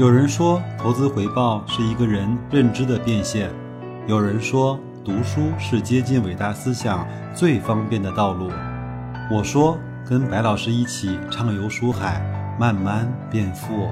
有人说，投资回报是一个人认知的变现；有人说，读书是接近伟大思想最方便的道路。我说，跟白老师一起畅游书海，慢慢变富。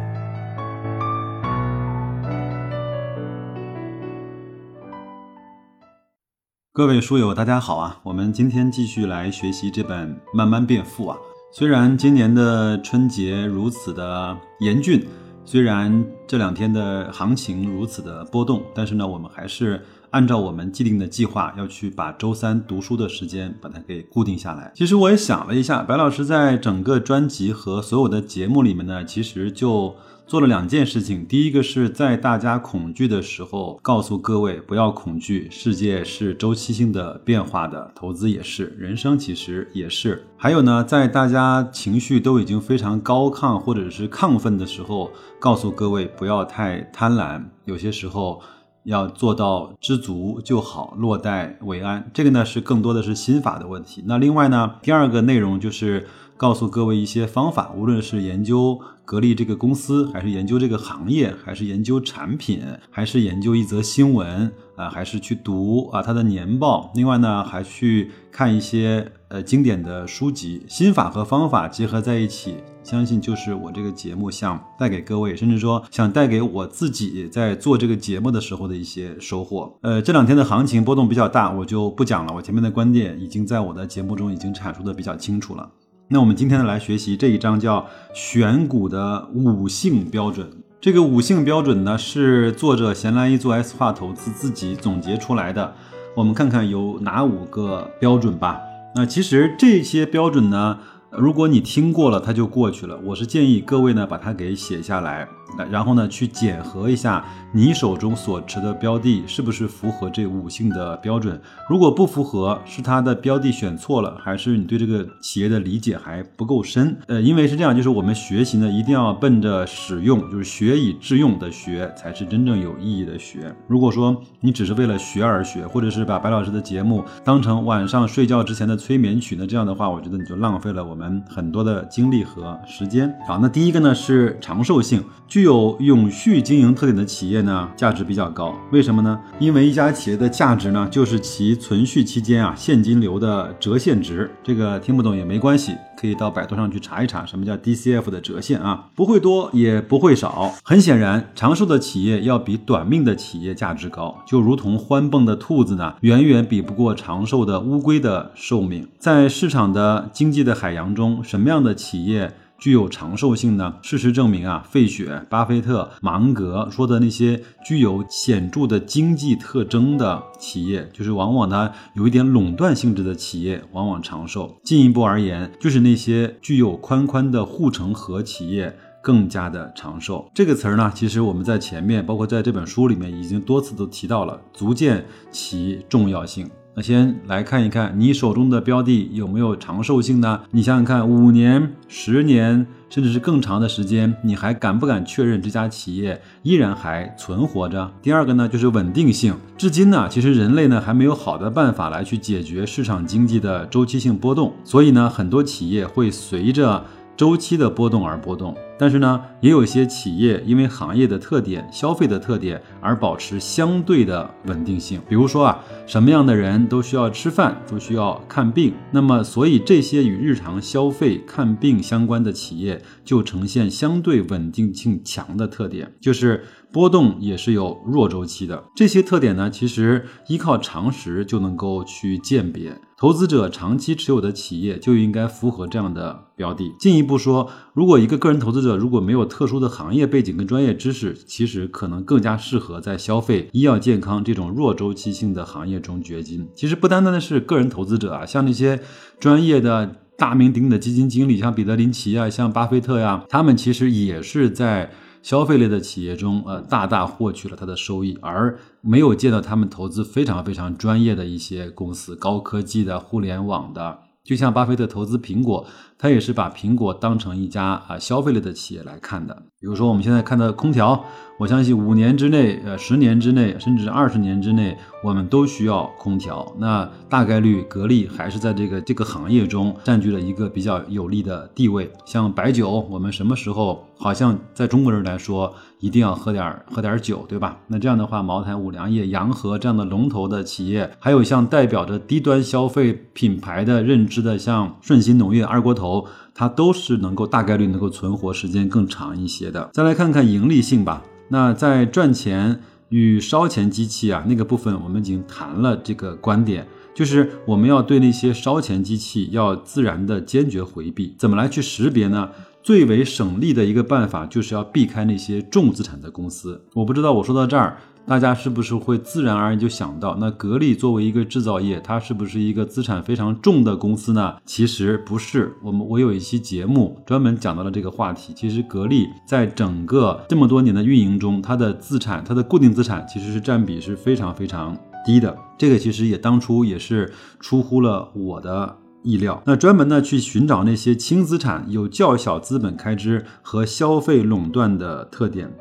各位书友，大家好啊！我们今天继续来学习这本《慢慢变富》啊。虽然今年的春节如此的严峻。虽然这两天的行情如此的波动，但是呢，我们还是按照我们既定的计划，要去把周三读书的时间把它给固定下来。其实我也想了一下，白老师在整个专辑和所有的节目里面呢，其实就。做了两件事情，第一个是在大家恐惧的时候，告诉各位不要恐惧，世界是周期性的变化的，投资也是，人生其实也是。还有呢，在大家情绪都已经非常高亢或者是亢奋的时候，告诉各位不要太贪婪，有些时候要做到知足就好，落袋为安。这个呢是更多的是心法的问题。那另外呢，第二个内容就是告诉各位一些方法，无论是研究。格力这个公司，还是研究这个行业，还是研究产品，还是研究一则新闻啊，还是去读啊它的年报。另外呢，还去看一些呃经典的书籍，心法和方法结合在一起，相信就是我这个节目想带给各位，甚至说想带给我自己在做这个节目的时候的一些收获。呃，这两天的行情波动比较大，我就不讲了。我前面的观点已经在我的节目中已经阐述的比较清楚了。那我们今天呢来学习这一章，叫选股的五性标准。这个五性标准呢是作者闲来一做 S 化投资自己总结出来的。我们看看有哪五个标准吧。那其实这些标准呢。如果你听过了，它就过去了。我是建议各位呢，把它给写下来，然后呢，去检核一下你手中所持的标的是不是符合这五性的标准。如果不符合，是它的标的选错了，还是你对这个企业的理解还不够深？呃，因为是这样，就是我们学习呢，一定要奔着使用，就是学以致用的学，才是真正有意义的学。如果说你只是为了学而学，或者是把白老师的节目当成晚上睡觉之前的催眠曲，那这样的话，我觉得你就浪费了我。我们很多的精力和时间。好，那第一个呢是长寿性，具有永续经营特点的企业呢，价值比较高。为什么呢？因为一家企业的价值呢，就是其存续期间啊现金流的折现值。这个听不懂也没关系。可以到百度上去查一查，什么叫 DCF 的折现啊？不会多也不会少。很显然，长寿的企业要比短命的企业价值高，就如同欢蹦的兔子呢，远远比不过长寿的乌龟的寿命。在市场的经济的海洋中，什么样的企业？具有长寿性呢？事实证明啊，费雪、巴菲特、芒格说的那些具有显著的经济特征的企业，就是往往它有一点垄断性质的企业，往往长寿。进一步而言，就是那些具有宽宽的护城河企业更加的长寿。这个词儿呢，其实我们在前面，包括在这本书里面，已经多次都提到了，足见其重要性。那先来看一看你手中的标的有没有长寿性呢？你想想看，五年、十年，甚至是更长的时间，你还敢不敢确认这家企业依然还存活着？第二个呢，就是稳定性。至今呢，其实人类呢还没有好的办法来去解决市场经济的周期性波动，所以呢，很多企业会随着周期的波动而波动。但是呢，也有些企业因为行业的特点、消费的特点而保持相对的稳定性。比如说啊，什么样的人都需要吃饭，都需要看病。那么，所以这些与日常消费、看病相关的企业就呈现相对稳定性强的特点，就是波动也是有弱周期的。这些特点呢，其实依靠常识就能够去鉴别。投资者长期持有的企业就应该符合这样的标的。进一步说，如果一个个人投资者，如果没有特殊的行业背景跟专业知识，其实可能更加适合在消费、医药健康这种弱周期性的行业中掘金。其实不单单的是个人投资者啊，像那些专业的大名鼎鼎的基金经理，像彼得林奇啊，像巴菲特呀，他们其实也是在消费类的企业中，呃，大大获取了他的收益，而没有见到他们投资非常非常专业的一些公司，高科技的、互联网的。就像巴菲特投资苹果，他也是把苹果当成一家啊消费类的企业来看的。比如说我们现在看的空调，我相信五年之内、呃十年之内，甚至二十年之内，我们都需要空调。那大概率格力还是在这个这个行业中占据了一个比较有利的地位。像白酒，我们什么时候好像在中国人来说一定要喝点喝点酒，对吧？那这样的话，茅台、五粮液、洋河这样的龙头的企业，还有像代表着低端消费品牌的认知的，像顺鑫农业、二锅头。它都是能够大概率能够存活时间更长一些的。再来看看盈利性吧。那在赚钱与烧钱机器啊那个部分，我们已经谈了这个观点，就是我们要对那些烧钱机器要自然的坚决回避。怎么来去识别呢？最为省力的一个办法就是要避开那些重资产的公司。我不知道我说到这儿。大家是不是会自然而然就想到，那格力作为一个制造业，它是不是一个资产非常重的公司呢？其实不是。我们我有一期节目专门讲到了这个话题。其实格力在整个这么多年的运营中，它的资产，它的固定资产其实是占比是非常非常低的。这个其实也当初也是出乎了我的意料。那专门呢去寻找那些轻资产、有较小资本开支和消费垄断的特点。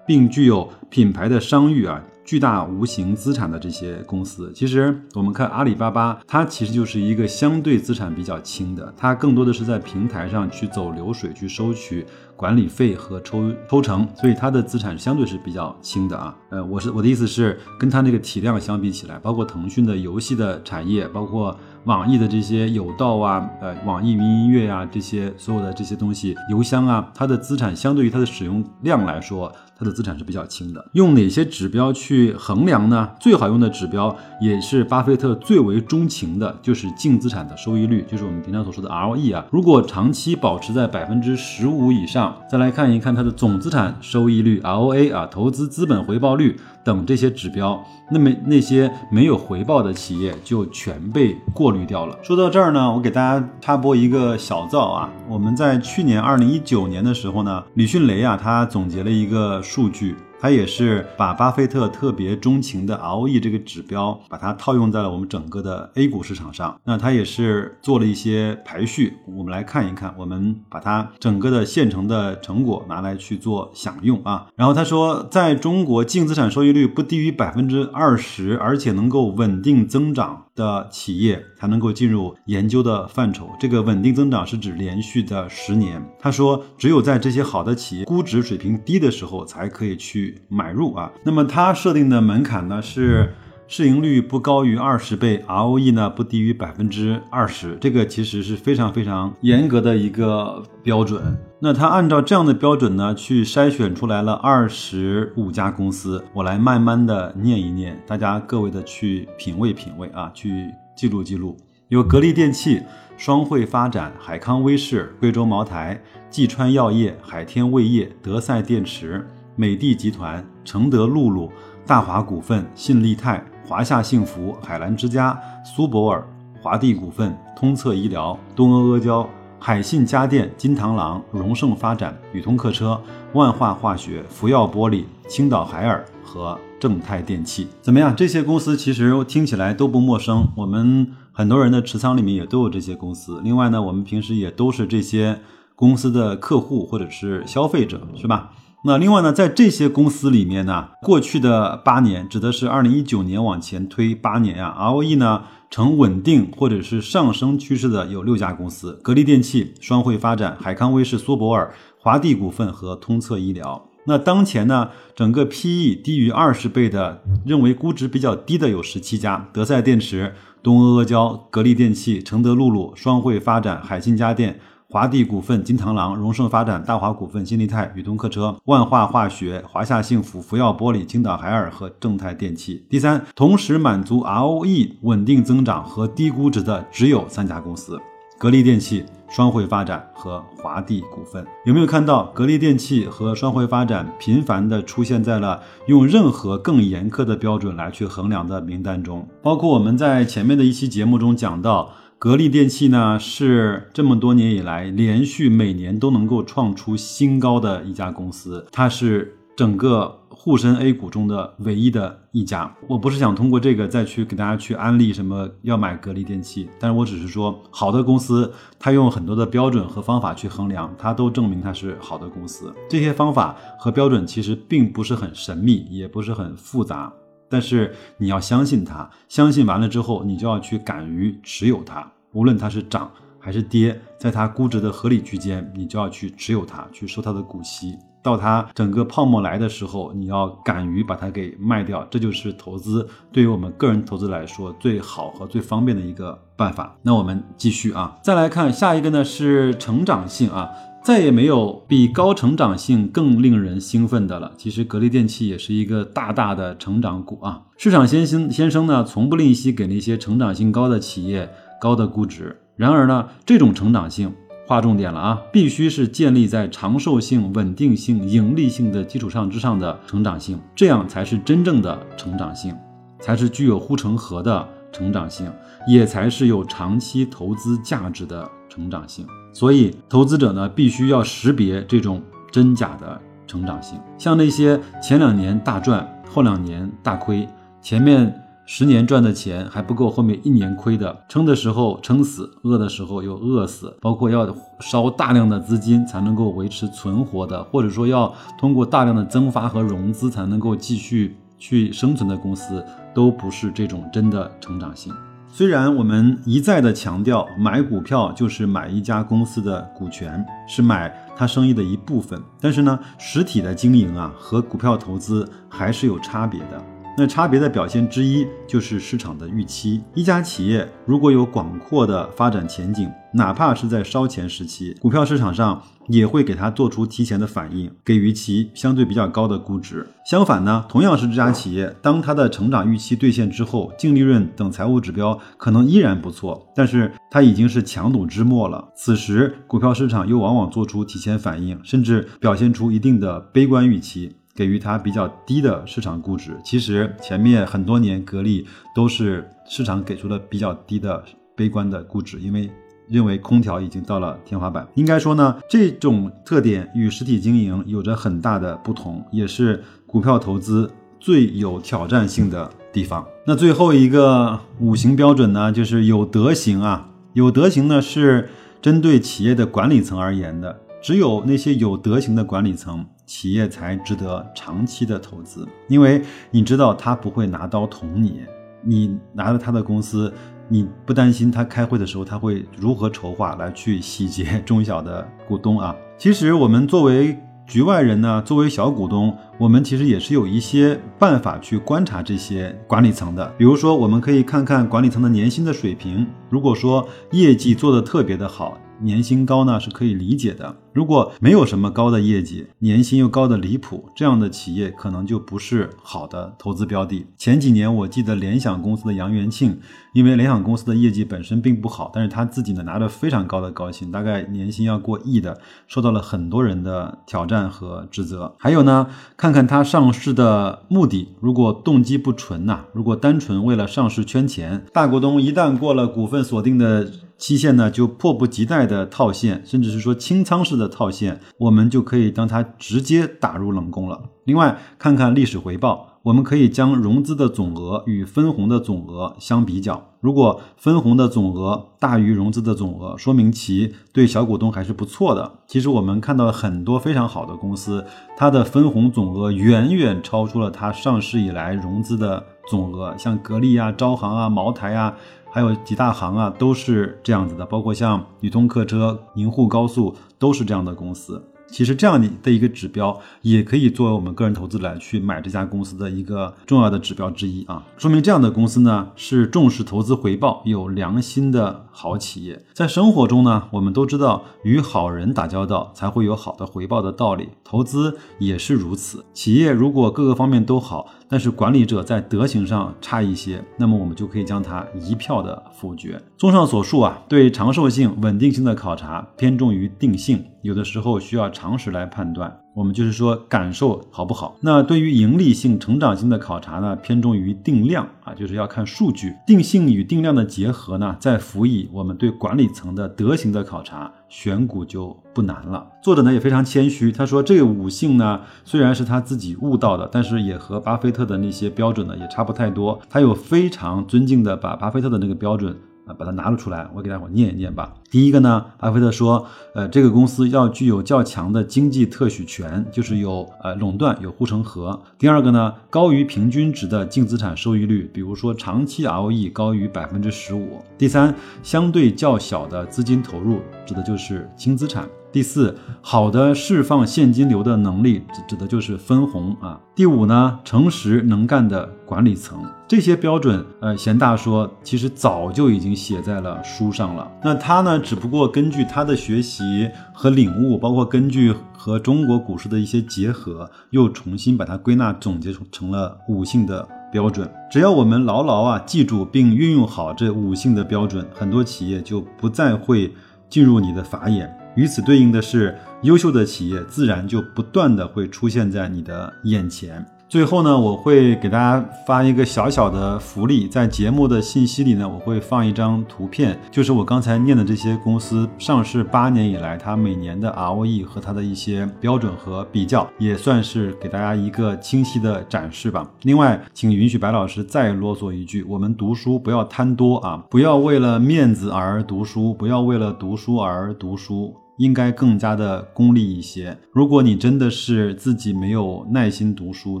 并具有品牌的商誉啊，巨大无形资产的这些公司，其实我们看阿里巴巴，它其实就是一个相对资产比较轻的，它更多的是在平台上去走流水，去收取管理费和抽抽成，所以它的资产相对是比较轻的啊。呃，我是我的意思是，跟它那个体量相比起来，包括腾讯的游戏的产业，包括。网易的这些有道啊，呃，网易云音乐啊，这些所有的这些东西，邮箱啊，它的资产相对于它的使用量来说，它的资产是比较轻的。用哪些指标去衡量呢？最好用的指标也是巴菲特最为钟情的，就是净资产的收益率，就是我们平常所说的 ROE 啊。如果长期保持在百分之十五以上，再来看一看它的总资产收益率 ROA 啊，投资资本回报率等这些指标，那么那些没有回报的企业就全被过。滤掉了。说到这儿呢，我给大家插播一个小灶啊。我们在去年二零一九年的时候呢，李迅雷啊，他总结了一个数据。他也是把巴菲特特别钟情的 ROE 这个指标，把它套用在了我们整个的 A 股市场上。那他也是做了一些排序，我们来看一看，我们把它整个的现成的成果拿来去做享用啊。然后他说，在中国净资产收益率不低于百分之二十，而且能够稳定增长的企业，才能够进入研究的范畴。这个稳定增长是指连续的十年。他说，只有在这些好的企业估值水平低的时候，才可以去。买入啊，那么它设定的门槛呢是市盈率不高于二十倍，ROE 呢不低于百分之二十，这个其实是非常非常严格的一个标准。那它按照这样的标准呢去筛选出来了二十五家公司，我来慢慢的念一念，大家各位的去品味品味啊，去记录记录。有格力电器、双汇发展、海康威视、贵州茅台、济川药业、海天味业、德赛电池。美的集团、承德露露、大华股份、信利泰、华夏幸福、海澜之家、苏泊尔、华帝股份、通策医疗、东阿阿胶、海信家电、金螳螂、荣盛发展、宇通客车、万化化学、福耀玻璃、青岛海尔和正泰电器，怎么样？这些公司其实听起来都不陌生，我们很多人的持仓里面也都有这些公司。另外呢，我们平时也都是这些公司的客户或者是消费者，是吧？那另外呢，在这些公司里面呢，过去的八年指的是二零一九年往前推八年呀，ROE 呢呈稳定或者是上升趋势的有六家公司：格力电器、双汇发展、海康威视、苏泊尔、华帝股份和通策医疗。那当前呢，整个 PE 低于二十倍的，认为估值比较低的有十七家：德赛电池、东阿阿胶、格力电器、承德露露、双汇发展、海信家电。华帝股份、金螳螂、荣盛发展、大华股份、新力泰、宇通客车、万化化学、华夏幸福、福耀玻璃、青岛海尔和正泰电器。第三，同时满足 ROE 稳定增长和低估值的只有三家公司：格力电器、双汇发展和华帝股份。有没有看到格力电器和双汇发展频繁地出现在了用任何更严苛的标准来去衡量的名单中？包括我们在前面的一期节目中讲到。格力电器呢，是这么多年以来连续每年都能够创出新高的一家公司，它是整个沪深 A 股中的唯一的一家。我不是想通过这个再去给大家去安利什么要买格力电器，但是我只是说，好的公司，它用很多的标准和方法去衡量，它都证明它是好的公司。这些方法和标准其实并不是很神秘，也不是很复杂。但是你要相信它，相信完了之后，你就要去敢于持有它，无论它是涨还是跌，在它估值的合理区间，你就要去持有它，去收它的股息。到它整个泡沫来的时候，你要敢于把它给卖掉，这就是投资对于我们个人投资来说最好和最方便的一个办法。那我们继续啊，再来看下一个呢是成长性啊，再也没有比高成长性更令人兴奋的了。其实格力电器也是一个大大的成长股啊，市场先生先生呢从不吝惜给那些成长性高的企业高的估值。然而呢，这种成长性。划重点了啊！必须是建立在长寿性、稳定性、盈利性的基础上之上的成长性，这样才是真正的成长性，才是具有护城河的成长性，也才是有长期投资价值的成长性。所以，投资者呢，必须要识别这种真假的成长性。像那些前两年大赚，后两年大亏，前面。十年赚的钱还不够，后面一年亏的，撑的时候撑死，饿的时候又饿死，包括要烧大量的资金才能够维持存活的，或者说要通过大量的增发和融资才能够继续去生存的公司，都不是这种真的成长性。虽然我们一再的强调，买股票就是买一家公司的股权，是买它生意的一部分，但是呢，实体的经营啊和股票投资还是有差别的。那差别的表现之一就是市场的预期。一家企业如果有广阔的发展前景，哪怕是在烧钱时期，股票市场上也会给它做出提前的反应，给予其相对比较高的估值。相反呢，同样是这家企业，当它的成长预期兑现之后，净利润等财务指标可能依然不错，但是它已经是强弩之末了。此时，股票市场又往往做出提前反应，甚至表现出一定的悲观预期。给予它比较低的市场估值，其实前面很多年格力都是市场给出了比较低的悲观的估值，因为认为空调已经到了天花板。应该说呢，这种特点与实体经营有着很大的不同，也是股票投资最有挑战性的地方。那最后一个五行标准呢，就是有德行啊。有德行呢，是针对企业的管理层而言的，只有那些有德行的管理层。企业才值得长期的投资，因为你知道他不会拿刀捅你，你拿着他的公司，你不担心他开会的时候他会如何筹划来去洗劫 中小的股东啊。其实我们作为局外人呢，作为小股东，我们其实也是有一些办法去观察这些管理层的。比如说，我们可以看看管理层的年薪的水平，如果说业绩做得特别的好。年薪高呢是可以理解的，如果没有什么高的业绩，年薪又高的离谱，这样的企业可能就不是好的投资标的。前几年我记得联想公司的杨元庆，因为联想公司的业绩本身并不好，但是他自己呢拿着非常高的高薪，大概年薪要过亿的，受到了很多人的挑战和指责。还有呢，看看他上市的目的，如果动机不纯呐，如果单纯为了上市圈钱，大股东一旦过了股份锁定的。期限呢，就迫不及待的套现，甚至是说清仓式的套现，我们就可以将它直接打入冷宫了。另外，看看历史回报，我们可以将融资的总额与分红的总额相比较。如果分红的总额大于融资的总额，说明其对小股东还是不错的。其实我们看到很多非常好的公司，它的分红总额远远超出了它上市以来融资的总额，像格力啊、招行啊、茅台啊。还有几大行啊，都是这样子的，包括像宇通客车、宁沪高速，都是这样的公司。其实这样的一个指标，也可以作为我们个人投资来去买这家公司的一个重要的指标之一啊。说明这样的公司呢，是重视投资回报、有良心的好企业。在生活中呢，我们都知道与好人打交道才会有好的回报的道理，投资也是如此。企业如果各个方面都好，但是管理者在德行上差一些，那么我们就可以将它一票的否决。综上所述啊，对长寿性、稳定性的考察偏重于定性，有的时候需要常识来判断。我们就是说感受好不好？那对于盈利性、成长性的考察呢，偏重于定量啊，就是要看数据。定性与定量的结合呢，再辅以我们对管理层的德行的考察，选股就不难了。作者呢也非常谦虚，他说这个五性呢虽然是他自己悟到的，但是也和巴菲特的那些标准呢也差不太多。他有非常尊敬的把巴菲特的那个标准啊，把它拿了出来，我给大伙念一念吧。第一个呢，巴菲特说，呃，这个公司要具有较强的经济特许权，就是有呃垄断、有护城河。第二个呢，高于平均值的净资产收益率，比如说长期 ROE 高于百分之十五。第三，相对较小的资金投入，指的就是轻资产。第四，好的释放现金流的能力，指指的就是分红啊。第五呢，诚实能干的管理层，这些标准，呃，贤大说，其实早就已经写在了书上了。那他呢，只不过根据他的学习和领悟，包括根据和中国股市的一些结合，又重新把它归纳总结成了五性的标准。只要我们牢牢啊记住并运用好这五性的标准，很多企业就不再会进入你的法眼。与此对应的是，优秀的企业自然就不断的会出现在你的眼前。最后呢，我会给大家发一个小小的福利，在节目的信息里呢，我会放一张图片，就是我刚才念的这些公司上市八年以来，它每年的 ROE 和它的一些标准和比较，也算是给大家一个清晰的展示吧。另外，请允许白老师再啰嗦一句：我们读书不要贪多啊，不要为了面子而读书，不要为了读书而读书。应该更加的功利一些。如果你真的是自己没有耐心读书，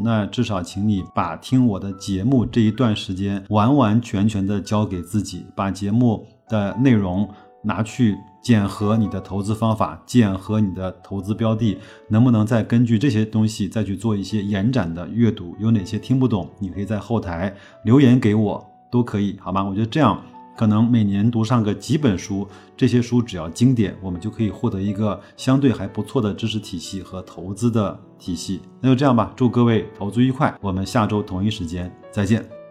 那至少请你把听我的节目这一段时间完完全全的交给自己，把节目的内容拿去检核你的投资方法，检核你的投资标的，能不能再根据这些东西再去做一些延展的阅读？有哪些听不懂，你可以在后台留言给我，都可以，好吗？我觉得这样。可能每年读上个几本书，这些书只要经典，我们就可以获得一个相对还不错的知识体系和投资的体系。那就这样吧，祝各位投资愉快，我们下周同一时间再见。